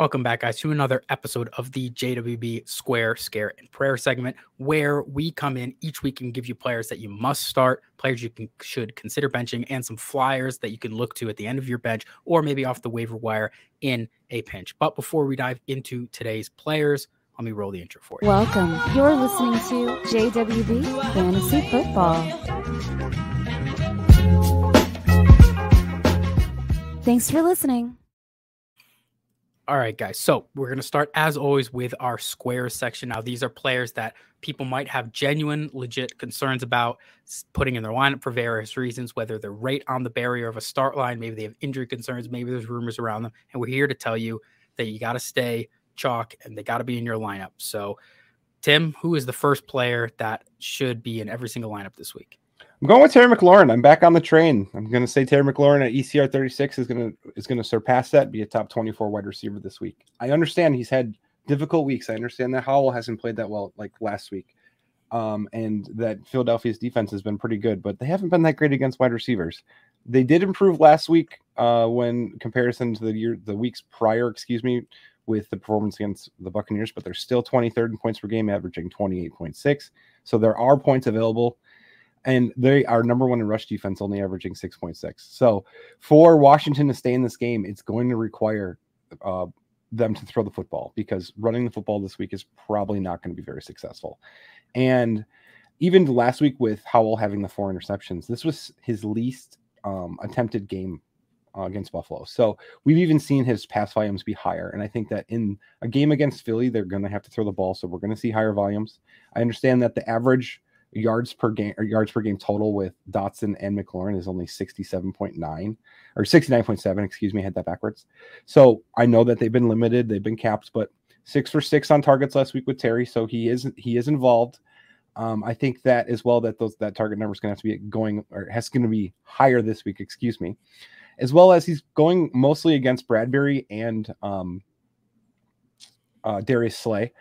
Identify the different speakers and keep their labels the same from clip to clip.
Speaker 1: Welcome back, guys, to another episode of the JWB Square Scare and Prayer segment, where we come in each week and give you players that you must start, players you can, should consider benching, and some flyers that you can look to at the end of your bench or maybe off the waiver wire in a pinch. But before we dive into today's players, let me roll the intro for you.
Speaker 2: Welcome. You're listening to JWB Fantasy Football. Thanks for listening.
Speaker 1: All right, guys. So we're going to start, as always, with our squares section. Now, these are players that people might have genuine, legit concerns about putting in their lineup for various reasons, whether they're right on the barrier of a start line, maybe they have injury concerns, maybe there's rumors around them. And we're here to tell you that you got to stay chalk and they got to be in your lineup. So, Tim, who is the first player that should be in every single lineup this week?
Speaker 3: I'm going with Terry McLaurin. I'm back on the train. I'm going to say Terry McLaurin at ECR 36 is going to is going to surpass that, be a top 24 wide receiver this week. I understand he's had difficult weeks. I understand that Howell hasn't played that well like last week, um, and that Philadelphia's defense has been pretty good, but they haven't been that great against wide receivers. They did improve last week uh, when comparison to the year the weeks prior, excuse me, with the performance against the Buccaneers, but they're still 23rd in points per game, averaging 28.6. So there are points available and they are number one in rush defense, only averaging 6.6. So for Washington to stay in this game, it's going to require uh, them to throw the football because running the football this week is probably not going to be very successful. And even last week with Howell having the four interceptions, this was his least um, attempted game uh, against Buffalo. So we've even seen his pass volumes be higher. And I think that in a game against Philly, they're going to have to throw the ball. So we're going to see higher volumes. I understand that the average yards per game or yards per game total with Dotson and McLaurin is only 67.9 or 69.7, excuse me, I had that backwards. So I know that they've been limited, they've been capped, but six for six on targets last week with Terry. So he is he is involved. Um, I think that as well that those that target number is to have to be going or has to be higher this week, excuse me, as well as he's going mostly against Bradberry and um, uh, Darius Slay.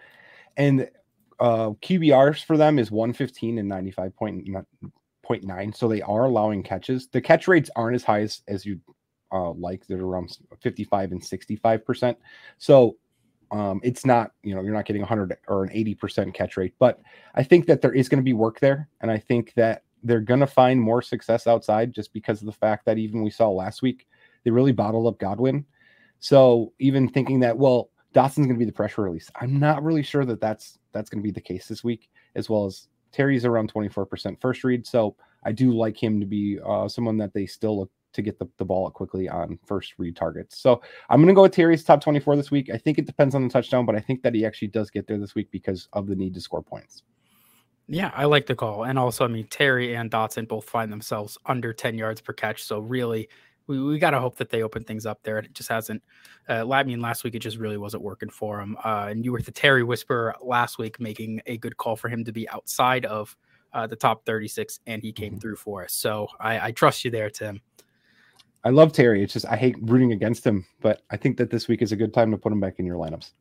Speaker 3: And uh, QBRs for them is 115 and 95.9. So they are allowing catches. The catch rates aren't as high as, as you uh, like. They're around 55 and 65%. So um, it's not, you know, you're not getting 100 or an 80% catch rate. But I think that there is going to be work there. And I think that they're going to find more success outside just because of the fact that even we saw last week, they really bottled up Godwin. So even thinking that, well, Dotson's going to be the pressure release. I'm not really sure that that's that's going to be the case this week, as well as Terry's around 24% first read. So I do like him to be uh, someone that they still look to get the, the ball quickly on first read targets. So I'm going to go with Terry's top 24 this week. I think it depends on the touchdown, but I think that he actually does get there this week because of the need to score points.
Speaker 1: Yeah, I like the call. And also, I mean, Terry and Dotson both find themselves under 10 yards per catch. So really, we, we got to hope that they open things up there. It just hasn't. Uh, I mean, last week it just really wasn't working for him. Uh, and you were the Terry Whisperer last week, making a good call for him to be outside of uh, the top 36, and he came mm-hmm. through for us. So I, I trust you there, Tim.
Speaker 3: I love Terry. It's just I hate rooting against him, but I think that this week is a good time to put him back in your lineups.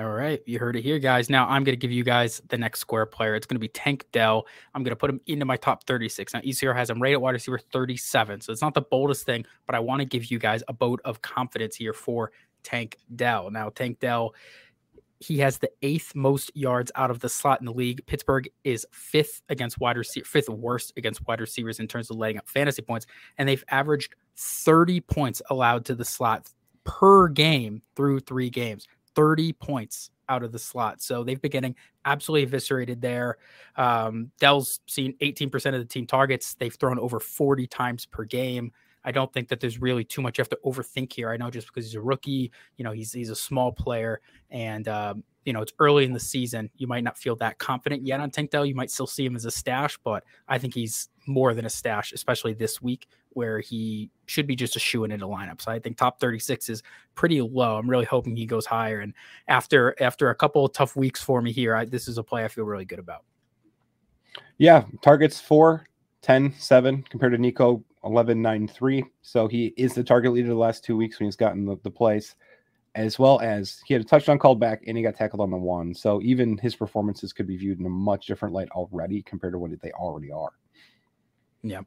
Speaker 1: All right, you heard it here, guys. Now I'm going to give you guys the next square player. It's going to be Tank Dell. I'm going to put him into my top 36. Now ECR has him right at wide receiver 37, so it's not the boldest thing, but I want to give you guys a vote of confidence here for Tank Dell. Now Tank Dell, he has the eighth most yards out of the slot in the league. Pittsburgh is fifth against wide receiver, fifth worst against wide receivers in terms of letting up fantasy points, and they've averaged 30 points allowed to the slot per game through three games. 30 points out of the slot. So they've been getting absolutely eviscerated there. Um, Dell's seen 18% of the team targets. They've thrown over 40 times per game. I don't think that there's really too much you have to overthink here. I know just because he's a rookie, you know, he's he's a small player, and um, you know it's early in the season. You might not feel that confident yet on Tank Dell. You might still see him as a stash, but I think he's more than a stash, especially this week where he should be just a shoe in into lineup. So I think top 36 is pretty low. I'm really hoping he goes higher. And after after a couple of tough weeks for me here, I, this is a play I feel really good about.
Speaker 3: Yeah, targets 4, 10, 7 compared to Nico 11, 9, 3. So he is the target leader the last two weeks when he's gotten the, the plays, as well as he had a touchdown called back and he got tackled on the one. So even his performances could be viewed in a much different light already compared to what they already are.
Speaker 1: Yep.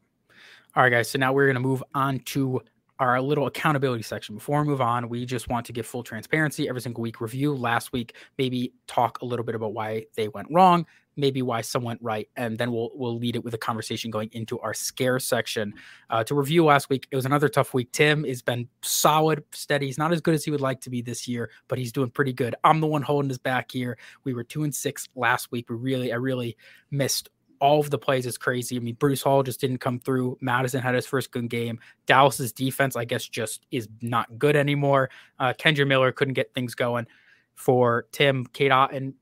Speaker 1: All right, guys. So now we're going to move on to our little accountability section. Before we move on, we just want to give full transparency every single week review last week, maybe talk a little bit about why they went wrong, maybe why some went right, and then we'll we'll lead it with a conversation going into our scare section. Uh, to review last week, it was another tough week. Tim has been solid, steady. He's not as good as he would like to be this year, but he's doing pretty good. I'm the one holding his back here. We were two and six last week. We really, I really missed all of the plays is crazy. I mean, Breece Hall just didn't come through. Mattison had his first good game. Dallas's defense, I guess, just is not good anymore. Uh, Kendre Miller couldn't get things going for Tim. Cade Otton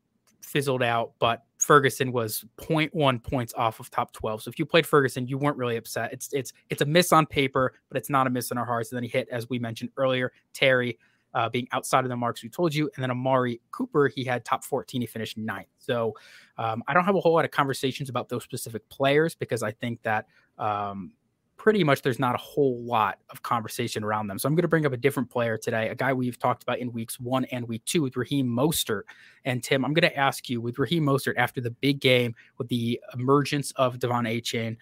Speaker 1: fizzled out, but Ferguson was 0.1 points off of top 12. So if you played Ferguson, you weren't really upset. It's it's it's a miss on paper, but it's not a miss in our hearts. And then he hit, as we mentioned earlier, Terry uh, being outside of the marks we told you. And then Amari Cooper, he had top 14. He finished ninth. So um, I don't have a whole lot of conversations about those specific players because I think that um, pretty much there's not a whole lot of conversation around them. So I'm going to bring up a different player today, a guy we've talked about in weeks one and week two with Raheem Mostert. And Tim, I'm going to ask you with Raheem Mostert after the big game with the emergence of De'Von Achane,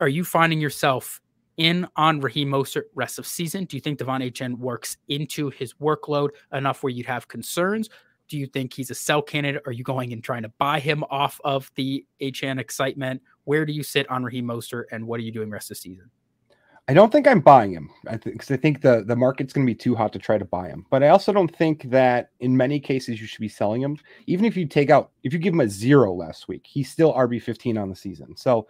Speaker 1: are you finding yourself in on Raheem Mostert rest of season? Do you think De'Von Achane works into his workload enough where you'd have concerns? Do you think he's a sell candidate? Are you going and trying to buy him off of the Achane excitement? Where do you sit on Raheem Mostert, and what are you doing rest of season?
Speaker 3: I don't think I'm buying him. I because I think the the market's going to be too hot to try to buy him. But I also don't think that in many cases you should be selling him. Even if you take out, if you give him a zero last week, he's still RB 15 on the season. So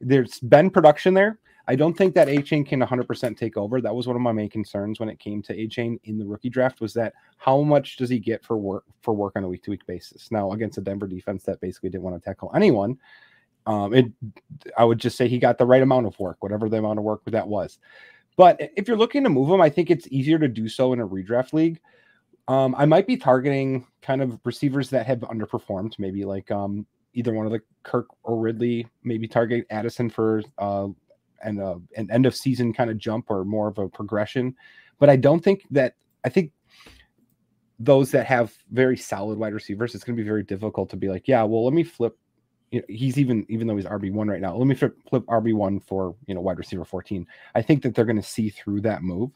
Speaker 3: there's been production there. I don't think that Achane can 100% take over. That was one of my main concerns when it came to Achane in the rookie draft was that how much does he get for work for work on a week to week basis? Now against a Denver defense that basically didn't want to tackle anyone, um, it I would just say he got the right amount of work, whatever the amount of work that was. But if you're looking to move him, I think it's easier to do so in a redraft league. Um, I might be targeting kind of receivers that have underperformed, maybe like um, either one of the Kirk or Ridley, maybe target Addison for uh, and uh, an end of season kind of jump or more of a progression. But I don't think that I think those that have very solid wide receivers, it's going to be very difficult to be like, yeah, well, let me flip. You know, he's even even though he's RB one right now, let me flip, flip RB one for you know wide receiver fourteen. I think that they're going to see through that move.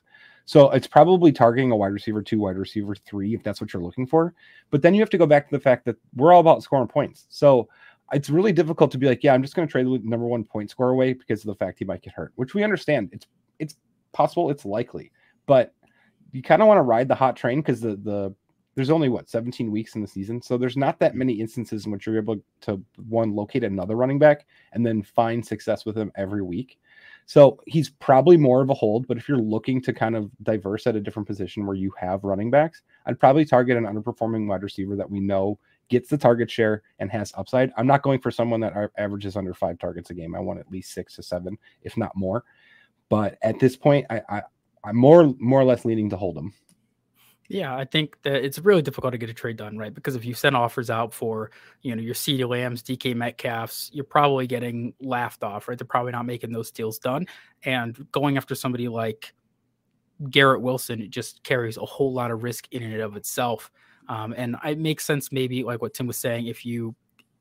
Speaker 3: So it's probably targeting a wide receiver two, wide receiver three, if that's what you're looking for. But then you have to go back to the fact that we're all about scoring points. So it's really difficult to be like, yeah, I'm just going to trade the number one point score away because of the fact he might get hurt, which we understand. It's it's possible, it's likely, but you kind of want to ride the hot train because the the there's only what 17 weeks in the season, so there's not that many instances in which you're able to one locate another running back and then find success with him every week. So he's probably more of a hold, but if you're looking to kind of diverse at a different position where you have running backs, I'd probably target an underperforming wide receiver that we know gets the target share and has upside. I'm not going for someone that averages under five targets a game. I want at least six to seven, if not more. But at this point, I, I I'm more more or less leaning to hold them.
Speaker 1: Yeah, I think that it's really difficult to get a trade done, right? Because if you send offers out for, you know, your CeeDee Lambs, DK Metcalfs, you're probably getting laughed off, right? They're probably not making those deals done. And going after somebody like Garrett Wilson, it just carries a whole lot of risk in and of itself. Um, and it makes sense, maybe like what Tim was saying, if you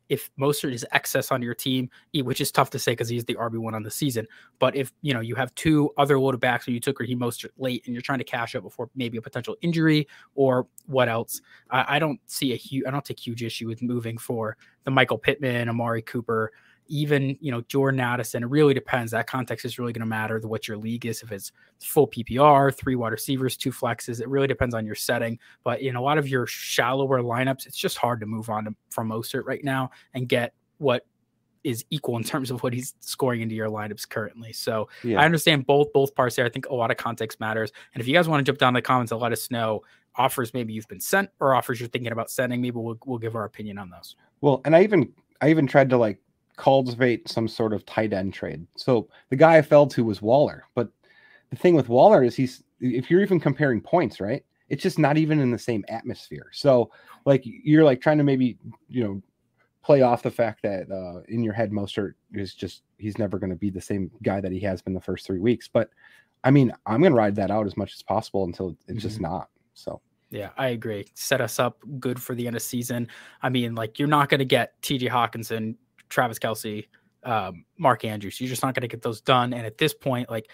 Speaker 1: if Mostert is excess on your team, which is tough to say because he's the RB one on the season. But if you know you have two other loaded backs, or you took Raheem Mostert late, and you're trying to cash out before maybe a potential injury or what else, I, I don't see a huge, I don't take huge issue with moving for the Michael Pittman, Amari Cooper, even you know Jordan Addison. It really depends. That context is really going to matter. What your league is. If it's full PPR, three wide receivers, two flexes, it really depends on your setting. But in a lot of your shallower lineups, it's just hard to move on to, from Mostert right now and get what is equal in terms of what he's scoring into your lineups currently. So yeah. I understand both both parts there. I think a lot of context matters. And if you guys want to jump down in the comments and let us know offers maybe you've been sent or offers you're thinking about sending, maybe we'll we'll give our opinion on those.
Speaker 3: Well, and I even I even tried to like cultivate some sort of tight end trade. So the guy I fell to was Waller, but the thing with Waller is he's if you're even comparing points, right? It's just not even in the same atmosphere. So like you're like trying to maybe you know play off the fact that uh, in your head Mostert is just he's never going to be the same guy that he has been the first three weeks. But I mean, I'm going to ride that out as much as possible until it's mm-hmm. just not. So.
Speaker 1: Yeah, I agree. Set us up good for the end of season. I mean, like you're not going to get TJ Hockenson Travis Kelce, um, Mark Andrews. You're just not going to get those done. And at this point, like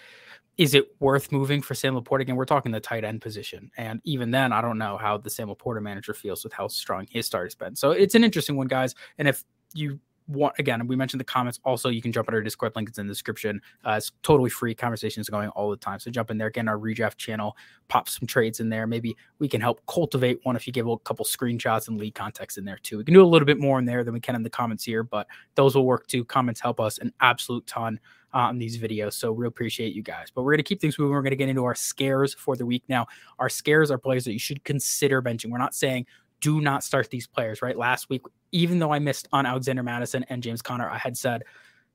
Speaker 1: is it worth moving for Sam LaPorta again? We're talking the tight end position, and even then, I don't know how the Sam LaPorta manager feels with how strong his start has been. So it's an interesting one, guys. And if you want again, we mentioned the comments. Also, you can jump on our Discord link; it's in the description. Uh, it's totally free. Conversations going all the time, so jump in there. Again, our redraft channel, pop some trades in there. Maybe we can help cultivate one if you give a couple screenshots and lead context in there too. We can do a little bit more in there than we can in the comments here, but those will work too. Comments help us an absolute ton on these videos. So we appreciate you guys. But we're going to keep things moving. We're going to get into our scares for the week now. Our scares are players that you should consider benching. We're not saying do not start these players, right? Last week, even though I missed on Alexander Mattison and James Conner, I had said,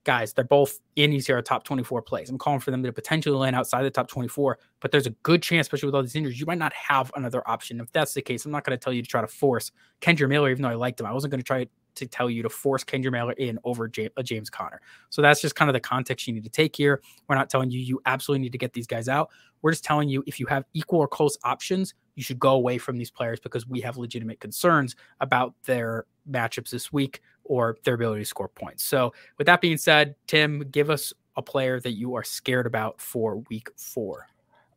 Speaker 1: guys, they're both in ECR top 24 plays. I'm calling for them to potentially land outside the top 24, but there's a good chance, especially with all these injuries, you might not have another option. If that's the case, I'm not going to tell you to try to force Kendre Miller, even though I liked him. I wasn't going to try to tell you to force Kendre Miller in over James, uh, James Conner. So that's just kind of the context you need to take here. We're not telling you you absolutely need to get these guys out. We're just telling you if you have equal or close options, you should go away from these players because we have legitimate concerns about their matchups this week or their ability to score points. So with that being said, Tim, give us a player that you are scared about for week four.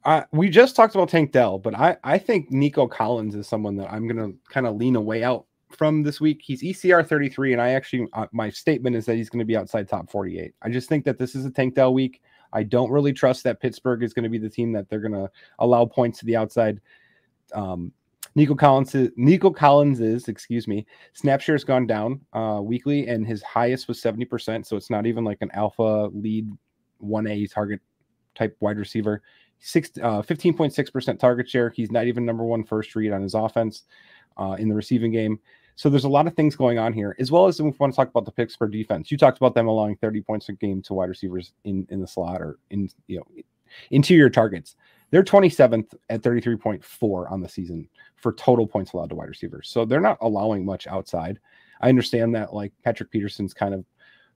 Speaker 3: Uh, we just talked about Tank Dell, but I, I think Nico Collins is someone that I'm going to kind of lean away out from this week. He's ECR 33, and I actually, uh, my statement is that he's going to be outside top 48. I just think that this is a Tank Dell week. I don't really trust that Pittsburgh is going to be the team that they're going to allow points to the outside. Um, Nico Collins, is, Nico Collins is, excuse me, snap share has gone down uh, weekly, and his highest was 70%. So it's not even like an alpha lead 1A target type wide receiver. Six, uh, 15.6% target share. He's not even number one first read on his offense uh, in the receiving game. So there's a lot of things going on here, as well as we want to talk about the picks for defense. You talked about them allowing 30 points a game to wide receivers in in the slot or in you know interior targets. They're 27th at 33.4 on the season for total points allowed to wide receivers. So they're not allowing much outside. I understand that like Patrick Peterson's kind of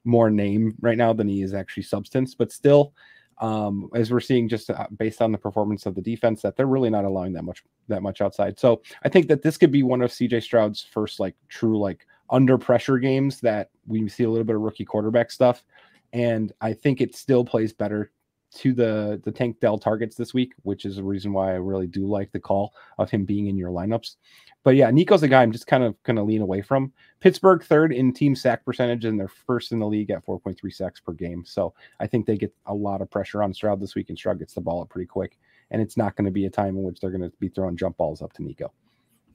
Speaker 3: more name right now than he is actually substance, but still um, as we're seeing just uh, based on the performance of the defense that they're really not allowing that much that much outside. So I think that this could be one of CJ Stroud's first like true like under pressure games that we see a little bit of rookie quarterback stuff. And I think it still plays better to the the Tank Dell targets this week, which is a reason why I really do like the call of him being in your lineups. But yeah, Nico's a guy I'm just kind of going to lean away from. Pittsburgh third in team sack percentage, and they're first in the league at 4.3 sacks per game. So I think they get a lot of pressure on Stroud this week, and Stroud gets the ball up pretty quick. And it's not going to be a time in which they're going to be throwing jump balls up to Nico.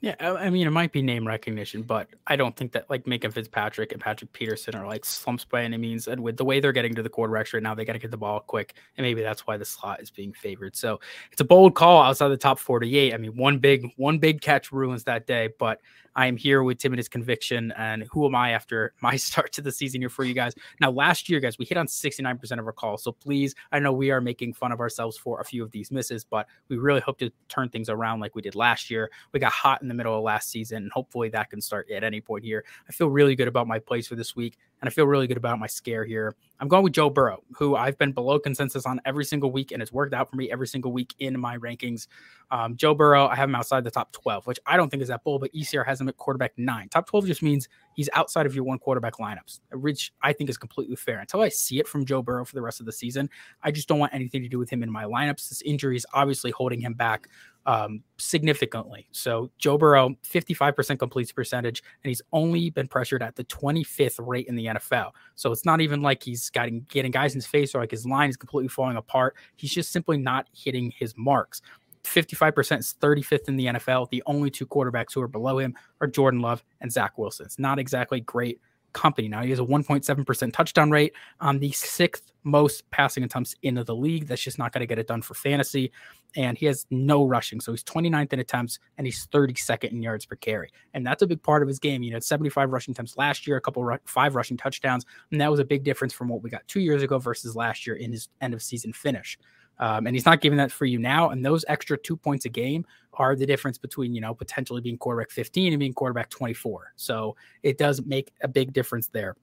Speaker 1: Yeah, I mean, it might be name recognition, but I don't think that like Minkah Fitzpatrick and Patrick Peterson are like slumps by any means. And with the way they're getting to the quarterbacks right now, they got to get the ball quick, and maybe that's why the slot is being favored. So it's a bold call outside the top 48. I mean, one big one big catch ruins that day, but I am here with Tim and his conviction. And who am I after my start to the season here for you guys? Now, last year, guys, we hit on 69% of our calls. So please, I know we are making fun of ourselves for a few of these misses, but we really hope to turn things around like we did last year. We got hot in the middle of last season, and hopefully that can start at any point here. I feel really good about my plays for this week, and I feel really good about my scare here. I'm going with Joe Burrow, who I've been below consensus on every single week, and it's worked out for me every single week in my rankings. Um, Joe Burrow, I have him outside the top 12, which I don't think is that bold, but ECR has him at quarterback nine. Top 12 just means he's outside of your one quarterback lineups, which I think is completely fair. Until I see it from Joe Burrow for the rest of the season, I just don't want anything to do with him in my lineups. This injury is obviously holding him back um, significantly. So Joe Burrow, 55% complete percentage, and he's only been pressured at the 25th rate in the NFL. So it's not even like he's getting, getting guys in his face or like his line is completely falling apart. He's just simply not hitting his marks. 55% is 35th in the NFL. The only two quarterbacks who are below him are Jordan Love and Zach Wilson. It's not exactly great company. Now he has a 1.7% touchdown rate on the sixth most passing attempts into the league. That's just not going to get it done for fantasy. And he has no rushing. So he's 29th in attempts and he's 32nd in yards per carry. And that's a big part of his game. You know, 75 rushing attempts last year, a couple five rushing touchdowns. And that was a big difference from what we got two years ago versus last year in his end of season finish. Um, and he's not giving that for you now. And those extra two points a game are the difference between, you know, potentially being quarterback 15 and being quarterback 24. So it does make a big difference there.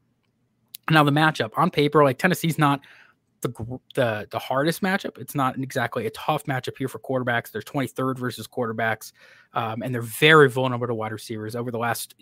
Speaker 1: Now, the matchup on paper, like Tennessee's not the, the, the hardest matchup. It's not exactly a tough matchup here for quarterbacks. They're 23rd versus quarterbacks, um, and they're very vulnerable to wide receivers. Over the last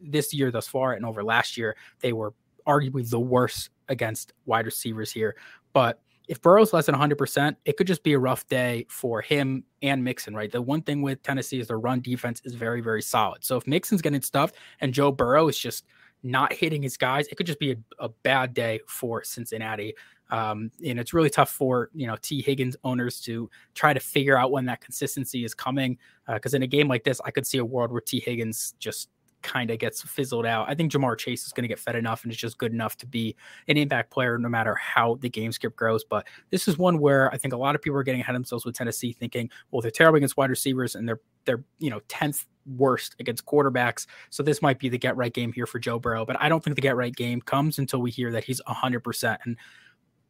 Speaker 1: this year thus far, and over last year, they were arguably the worst against wide receivers here. But if Burrow's less than 100%, it could just be a rough day for him and Mixon, right? The one thing with Tennessee is their run defense is very, very solid. So if Mixon's getting stuffed and Joe Burrow is just not hitting his guys, it could just be a, a bad day for Cincinnati. Um, and it's really tough for you know Tee Higgins owners to try to figure out when that consistency is coming. Because uh, in a game like this, I could see a world where Tee Higgins just kind of gets fizzled out. I think Ja'Marr Chase is going to get fed enough and it's just good enough to be an impact player no matter how the game script grows. But this is one where I think a lot of people are getting ahead of themselves with Tennessee thinking, well, they're terrible against wide receivers and they're they're you know 10th worst against quarterbacks. So this might be the get right game here for Joe Burrow. But I don't think the get right game comes until we hear that he's 100%. And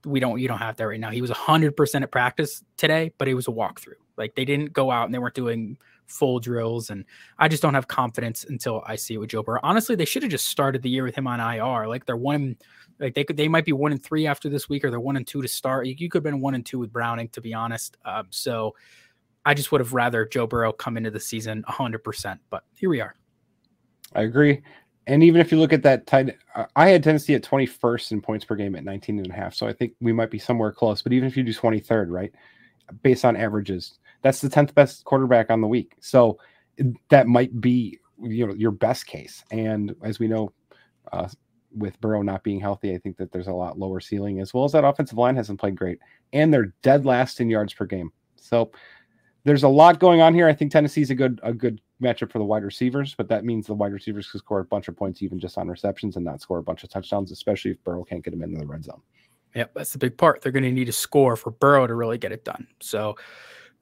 Speaker 1: we don't you don't have that right now. He was 100% at practice today, but it was a walkthrough. Like they didn't go out and they weren't doing full drills. And I just don't have confidence until I see it with Joe Burrow. Honestly, they should have just started the year with him on IR. Like they're one, like they could, they might be one and three after this week, or they're one and two to start. You, could have been one and two with Browning, to be honest. Um, so I just would have rather Joe Burrow come into the season 100%. But here we are.
Speaker 3: I agree. And even if you look at that tight, I had Tennessee at 21st in points per game at 19 and a half. So I think we might be somewhere close. But even if you do 23rd, right, based on averages, that's the 10th best quarterback on the week. So that might be you know your best case. And as we know, uh, with Burrow not being healthy, I think that there's a lot lower ceiling as well as that offensive line hasn't played great, and they're dead last in yards per game. So there's a lot going on here. I think Tennessee's a good a good matchup for the wide receivers, but that means the wide receivers can score a bunch of points even just on receptions and not score a bunch of touchdowns, especially if Burrow can't get them into the red zone.
Speaker 1: Yep, that's the big part. They're going to need a score for Burrow to really get it done. So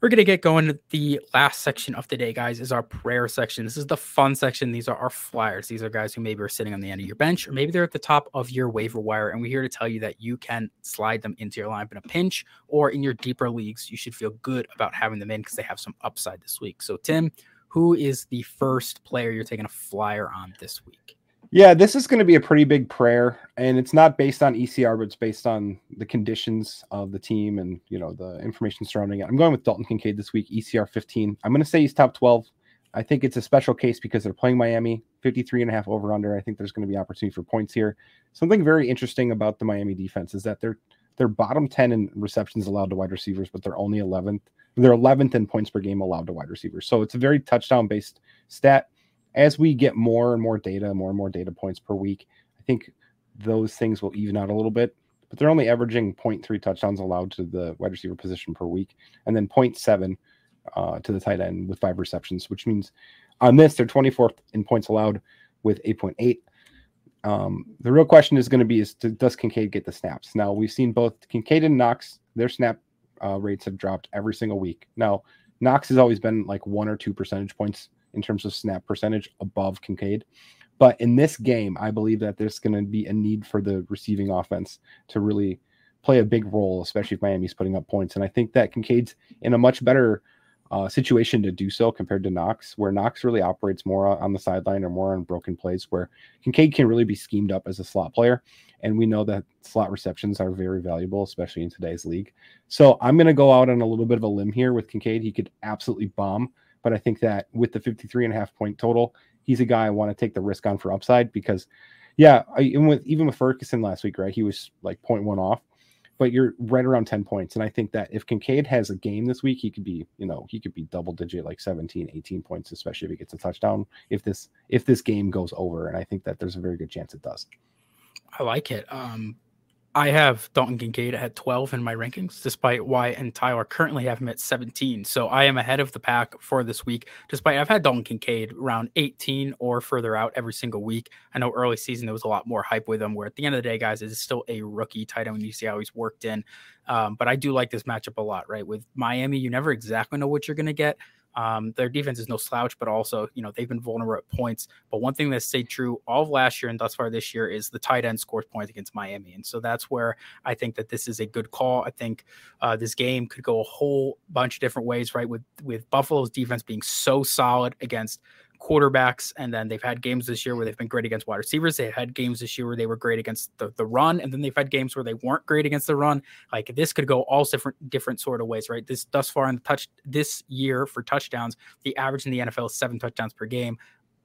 Speaker 1: we're going to get going the last section of the day, guys, is our prayer section. This is the fun section. These are our flyers. These are guys who maybe are sitting on the end of your bench, or maybe they're at the top of your waiver wire. And we're here to tell you that you can slide them into your lineup in a pinch or in your deeper leagues. You should feel good about having them in because they have some upside this week. So, Tim, who is the first player you're taking a flyer on this week?
Speaker 3: Yeah, this is going to be a pretty big prayer, and it's not based on ECR, but it's based on the conditions of the team and you know the information surrounding it. I'm going with Dalton Kincaid this week, ECR 15. I'm going to say he's top 12. I think it's a special case because they're playing Miami, 53 and a half over under. I think there's going to be opportunity for points here. Something very interesting about the Miami defense is that they're they're bottom 10 in receptions allowed to wide receivers, but they're only 11th. They're 11th in points per game allowed to wide receivers. So it's a very touchdown based stat as we get more and more data, more and more data points per week, I think those things will even out a little bit. But they're only averaging 0.3 touchdowns allowed to the wide receiver position per week, and then 0.7 uh, to the tight end with five receptions, which means on this they're 24th in points allowed with 8.8. Um, the real question is going to be: Is to, does Kincaid get the snaps? Now we've seen both Kincaid and Knox; their snap uh, rates have dropped every single week. Now Knox has always been like one or two percentage points in terms of snap percentage above Kincaid. But in this game, I believe that there's going to be a need for the receiving offense to really play a big role, especially if Miami's putting up points. And I think that Kincaid's in a much better uh, situation to do so compared to Knox, where Knox really operates more on the sideline or more on broken plays, where Kincaid can really be schemed up as a slot player. And we know that slot receptions are very valuable, especially in today's league. So I'm going to go out on a little bit of a limb here with Kincaid. He could absolutely bomb but I think that with the 53 and a half point total, he's a guy I want to take the risk on for upside because, yeah, I, even with even with Ferguson last week, right? He was like 0.1 off, but you're right around 10 points. And I think that if Kincaid has a game this week, he could be, you know, he could be double digit, like 17, 18 points, especially if he gets a touchdown. If this if this game goes over, and I think that there's a very good chance it does.
Speaker 1: I like it. Um, I have Dalton Kincaid at 12 in my rankings, despite Wyatt and Tyler currently have him at 17. So I am ahead of the pack for this week, despite I've had Dalton Kincaid around 18 or further out every single week. I know early season there was a lot more hype with him, where at the end of the day, guys, it's still a rookie tight end you see how he's worked in. Um, but I do like this matchup a lot, right? With Miami, you never exactly know what you're going to get. Um, their defense is no slouch, but also, you know, they've been vulnerable at points. But one thing that's stayed true all of last year and thus far this year is the tight end scores points against Miami. And so that's where I think that this is a good call. I think uh, this game could go a whole bunch of different ways, right? With with Buffalo's defense being so solid against quarterbacks. And then they've had games this year where they've been great against wide receivers. They've had games this year where they were great against the, the run. And then they've had games where they weren't great against the run. Like this could go all different, different sort of ways, right? This thus far in the touch this year for touchdowns, the average in the NFL is seven touchdowns per game.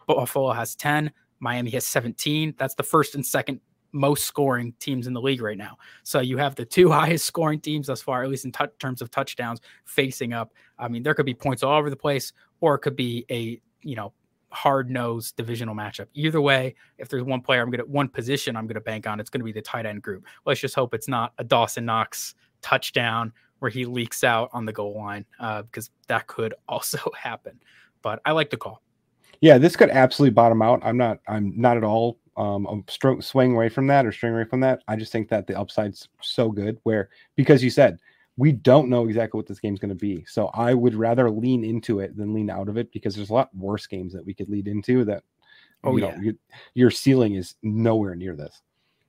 Speaker 1: Buffalo has 10. Miami has 17. That's the first and second most scoring teams in the league right now. So you have the two highest scoring teams thus far, at least in t- terms of touchdowns, facing up. I mean, there could be points all over the place, or it could be a you know hard nosed divisional matchup. Either way, if there's one player I'm gonna one position I'm gonna bank on, it's gonna be the tight end group. Let's just hope it's not a Dawson Knox touchdown where he leaks out on the goal line, uh, because that could also happen. But I like the call.
Speaker 3: Yeah, this could absolutely bottom out. I'm not. I'm not at all um stro- swaying away from that or string away from that. I just think that the upside's so good. Where because you said we don't know exactly what this game's going to be, so I would rather lean into it than lean out of it because there's a lot worse games that we could lead into. That
Speaker 1: Oh,
Speaker 3: you know,
Speaker 1: yeah.
Speaker 3: your ceiling is nowhere near this.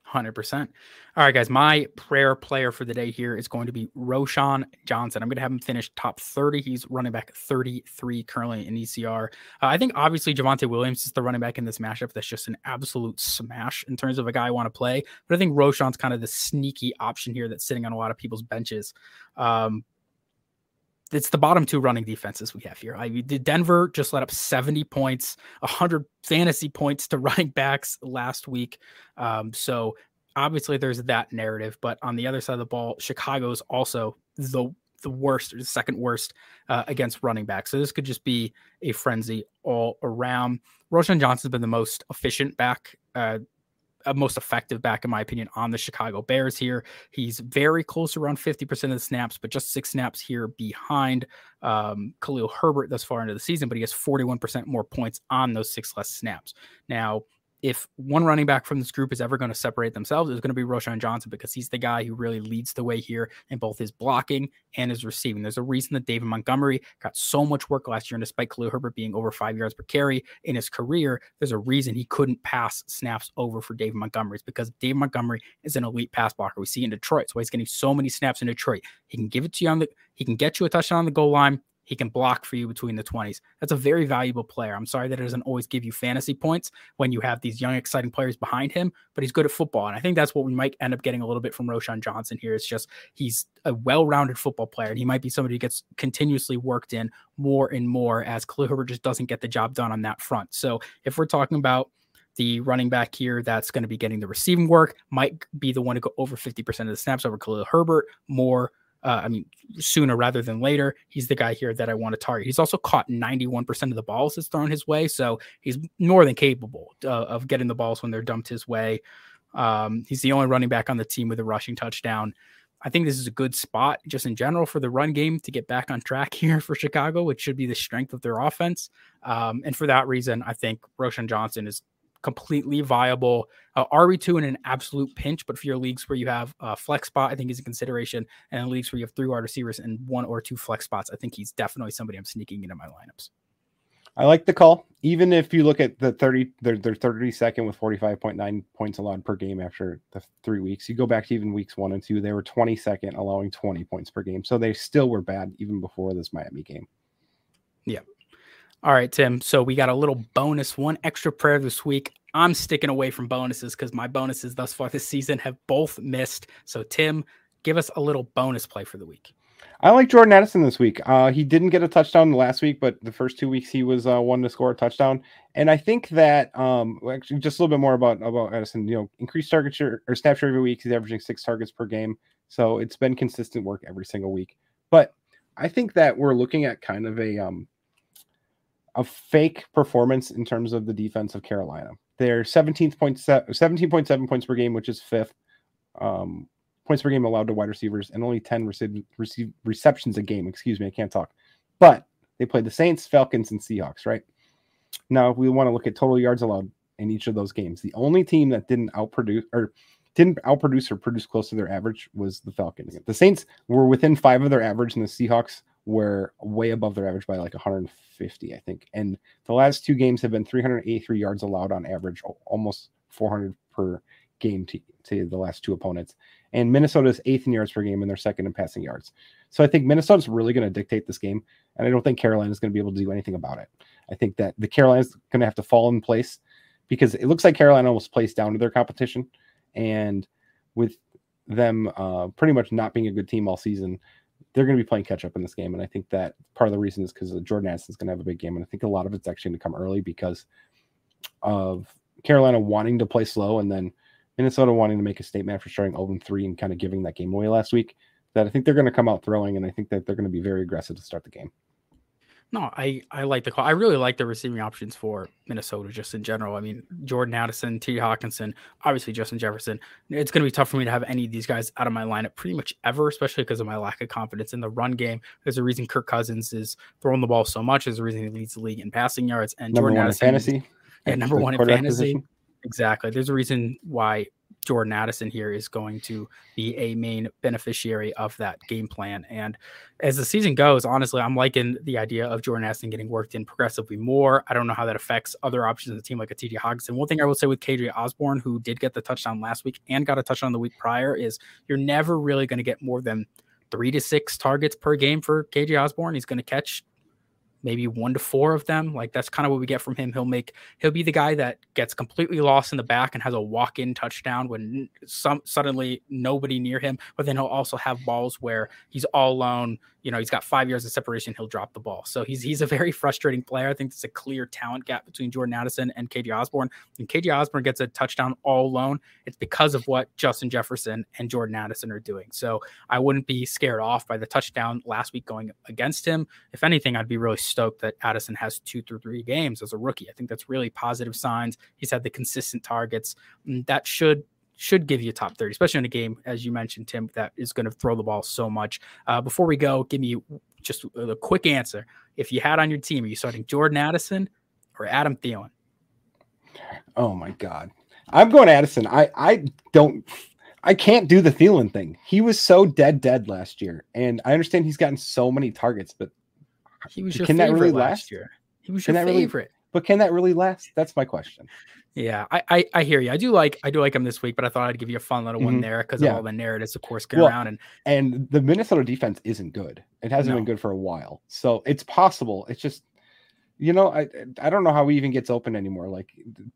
Speaker 1: Hundred percent. All right, guys. My prayer player for the day here is going to be Roschon Johnson. I'm going to have him finish top 30. He's running back 33 currently in ECR. Uh, I think obviously Javonte Williams is the running back in this matchup. That's just an absolute smash in terms of a guy I want to play. But I think Roschon's kind of the sneaky option here that's sitting on a lot of people's benches. Um, it's the bottom two running defenses we have here. I Denver just let up 70 points, 100 fantasy points to running backs last week. Um, so obviously there's that narrative, but on the other side of the ball, Chicago's also the the worst or the second worst uh, against running backs. So this could just be a frenzy all around. Roschon Johnson's been the most efficient back, uh, most effective back, in my opinion, on the Chicago Bears here. He's very close, around 50% of the snaps, but just six snaps here behind um, Khalil Herbert thus far into the season, but he has 41% more points on those six less snaps. Now, if one running back from this group is ever going to separate themselves, it's going to be Roschon Johnson because he's the guy who really leads the way here in both his blocking and his receiving. There's a reason that David Montgomery got so much work last year, and despite Khalil Herbert being over five yards per carry in his career, there's a reason he couldn't pass snaps over for David Montgomery. It's because David Montgomery is an elite pass blocker. We see in Detroit. Why he's getting so many snaps in Detroit. He can give it to you on the he can get you a touchdown on the goal line. He can block for you between the 20s. That's a very valuable player. I'm sorry that it doesn't always give you fantasy points when you have these young, exciting players behind him, but he's good at football. And I think that's what we might end up getting a little bit from Roschon Johnson here. It's just he's a well rounded football player, and he might be somebody who gets continuously worked in more and more as Herbert just doesn't get the job done on that front. So if we're talking about the running back here that's going to be getting the receiving work, might be the one to go over 50% of the snaps over Khalil Herbert, more uh, I mean, sooner rather than later. He's the guy here that I want to target. He's also caught 91% of the balls that's thrown his way. So he's more than capable uh, of getting the balls when they're dumped his way. Um, he's the only running back on the team with a rushing touchdown. I think this is a good spot just in general for the run game to get back on track here for Chicago, which should be the strength of their offense. Um, and for that reason, I think Roschon Johnson is completely viable. Uh, RB2 in an absolute pinch, but for your leagues where you have a flex spot, I think is a consideration. And in leagues where you have three wide receivers and one or two flex spots, I think he's definitely somebody I'm sneaking into my lineups.
Speaker 3: I like the call. Even if you look at the 30, they're, they're 32nd with 45.9 points allowed per game after the three weeks. You go back to even weeks one and two, they were 22nd, allowing 20 points per game. So they still were bad even before this Miami game.
Speaker 1: All right, Tim. So we got a little bonus, one extra prayer this week. I'm sticking away from bonuses because my bonuses thus far this season have both missed. So, Tim, give us a little bonus play for the week.
Speaker 3: I like Jordan Addison this week. Uh, he didn't get a touchdown last week, but the first two weeks he was uh, one to score a touchdown. And I think that um, actually just a little bit more about about Addison. You know, increased target share or snap share every week. He's averaging six targets per game, so it's been consistent work every single week. But I think that we're looking at kind of a um, a fake performance in terms of the defense of Carolina. They're 17th point 17.7 points per game, which is fifth. Um, points per game allowed to wide receivers and only 10 receive, receive receptions a game. Excuse me, I can't talk. But they played the Saints, Falcons, and Seahawks, right? Now, if we want to look at total yards allowed in each of those games, the only team that didn't outproduce or didn't outproduce or produce close to their average was the Falcons. The Saints were within five of their average, and the Seahawks were way above their average by like 150, I think. And the last two games have been 383 yards allowed on average, almost 400 per game to, to the last two opponents. And Minnesota is eighth in yards per game and they're second in passing yards. So I think Minnesota's really going to dictate this game. And I don't think Carolina is going to be able to do anything about it. I think that the Carolina's going to have to fall in place because it looks like Carolina was placed down to their competition. And with them uh, pretty much not being a good team all season, they're going to be playing catch up in this game. And I think that part of the reason is because uh, Jordan Addison's going to have a big game. And I think a lot of it's actually going to come early because of Carolina wanting to play slow and then Minnesota wanting to make a statement after starting 0 3 and kind of giving that game away last week. That I think they're going to come out throwing, and I think that they're going to be very aggressive to start the game.
Speaker 1: No, I I like the call. I really like the receiving options for Minnesota just in general. I mean, Jordan Addison, T. Hockenson, obviously Justin Jefferson. It's going to be tough for me to have any of these guys out of my lineup pretty much ever, especially because of my lack of confidence in the run game. There's a reason Kirk Cousins is throwing the ball so much. There's a reason he leads the league in passing yards. And
Speaker 3: number
Speaker 1: Jordan
Speaker 3: one
Speaker 1: Addison,
Speaker 3: in fantasy.
Speaker 1: yeah, number one in fantasy.
Speaker 3: position.
Speaker 1: Exactly. There's a reason why Jordan Addison here is going to be a main beneficiary of that game plan. And as the season goes, honestly, I'm liking the idea of Jordan Addison getting worked in progressively more. I don't know how that affects other options in the team like a TJ Hockenson. One thing I will say with KJ Osborne, who did get the touchdown last week and got a touchdown the week prior, is you're never really going to get more than three to six targets per game for KJ Osborne. He's going to catch maybe one to four of them. Like that's kind of what we get from him. He'll make he'll be the guy that gets completely lost in the back and has a walk-in touchdown when some suddenly nobody near him. But then he'll also have balls where he's all alone. You know, he's got five years of separation. He'll drop the ball. So he's he's a very frustrating player. I think there's a clear talent gap between Jordan Addison and KJ Osborne. And KJ Osborne gets a touchdown all alone. It's because of what Justin Jefferson and Jordan Addison are doing. So I wouldn't be scared off by the touchdown last week going against him. If anything, I'd be really stoked that Addison has two through three games as a rookie. I think that's really positive signs. He's had the consistent targets. And that should should give you a top 30, especially in a game, as you mentioned, Tim, that is going to throw the ball so much. Uh, before we go, give me just a quick answer. If you had on your team, are you starting Jordan Addison or Adam Thielen?
Speaker 3: Oh my god. I'm going Addison. I I don't I can't do the Thielen thing. He was so dead dead last year. And I understand he's gotten so many targets, but
Speaker 1: He was your
Speaker 3: Can that
Speaker 1: favorite
Speaker 3: really
Speaker 1: last
Speaker 3: last?
Speaker 1: year. He was
Speaker 3: Can
Speaker 1: your
Speaker 3: that really-
Speaker 1: favorite.
Speaker 3: but can that really last? That's my question.
Speaker 1: Yeah, I, I I hear you. I do like I do like him this week, but I thought I'd give you a fun little one
Speaker 3: Mhm.
Speaker 1: there because
Speaker 3: Yeah.
Speaker 1: of all the narratives, of course, going
Speaker 3: Well,
Speaker 1: around. And
Speaker 3: And the Minnesota defense isn't good. It hasn't
Speaker 1: No.
Speaker 3: been good for a while. So it's possible. It's just you know, I I don't know how he even gets open anymore. Like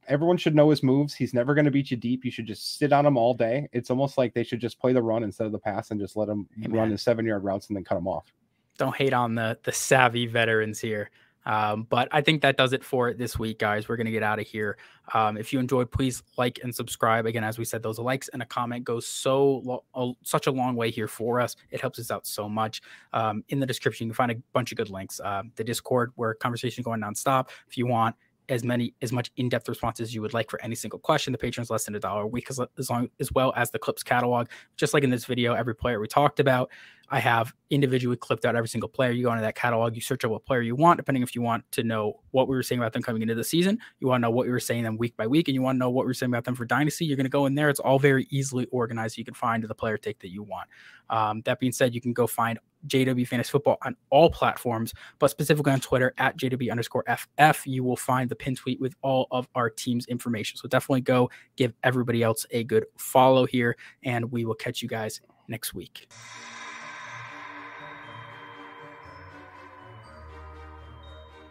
Speaker 3: everyone should know his moves. He's never going to beat you deep. You should just sit on him all day. It's almost like they should just play the run instead of the pass and just let him
Speaker 1: Hey,
Speaker 3: run his seven yard routes and then cut him off.
Speaker 1: don't hate on the the savvy veterans here. Um, but I think that does it for it this week, guys. We're gonna get out of here. Um, if you enjoyed, please like and subscribe. Again, as we said, those likes and a comment goes so lo- such a long way here for us. It helps us out so much. Um, in the description, you can find a bunch of good links. Um, the Discord where conversation going nonstop. If you want as many as much in-depth responses as you would like for any single question. The Patreon's less than a dollar a week, as, as long as well as the clips catalog. Just like in this video, every player we talked about, I have individually clipped out every single player. You go into that catalog, you search out what player you want, depending if you want to know what we were saying about them coming into the season, you want to know what we were saying them week by week, and you want to know what we are saying about them for Dynasty. You're going to go in there. It's all very easily organized. You can find the player take that you want. Um, that being said, you can go find JW Fantasy Football on all platforms, but specifically on Twitter at JW underscore FF. You will find the pin tweet with all of our team's information. So definitely go give everybody else a good follow here, and we will catch you guys next week.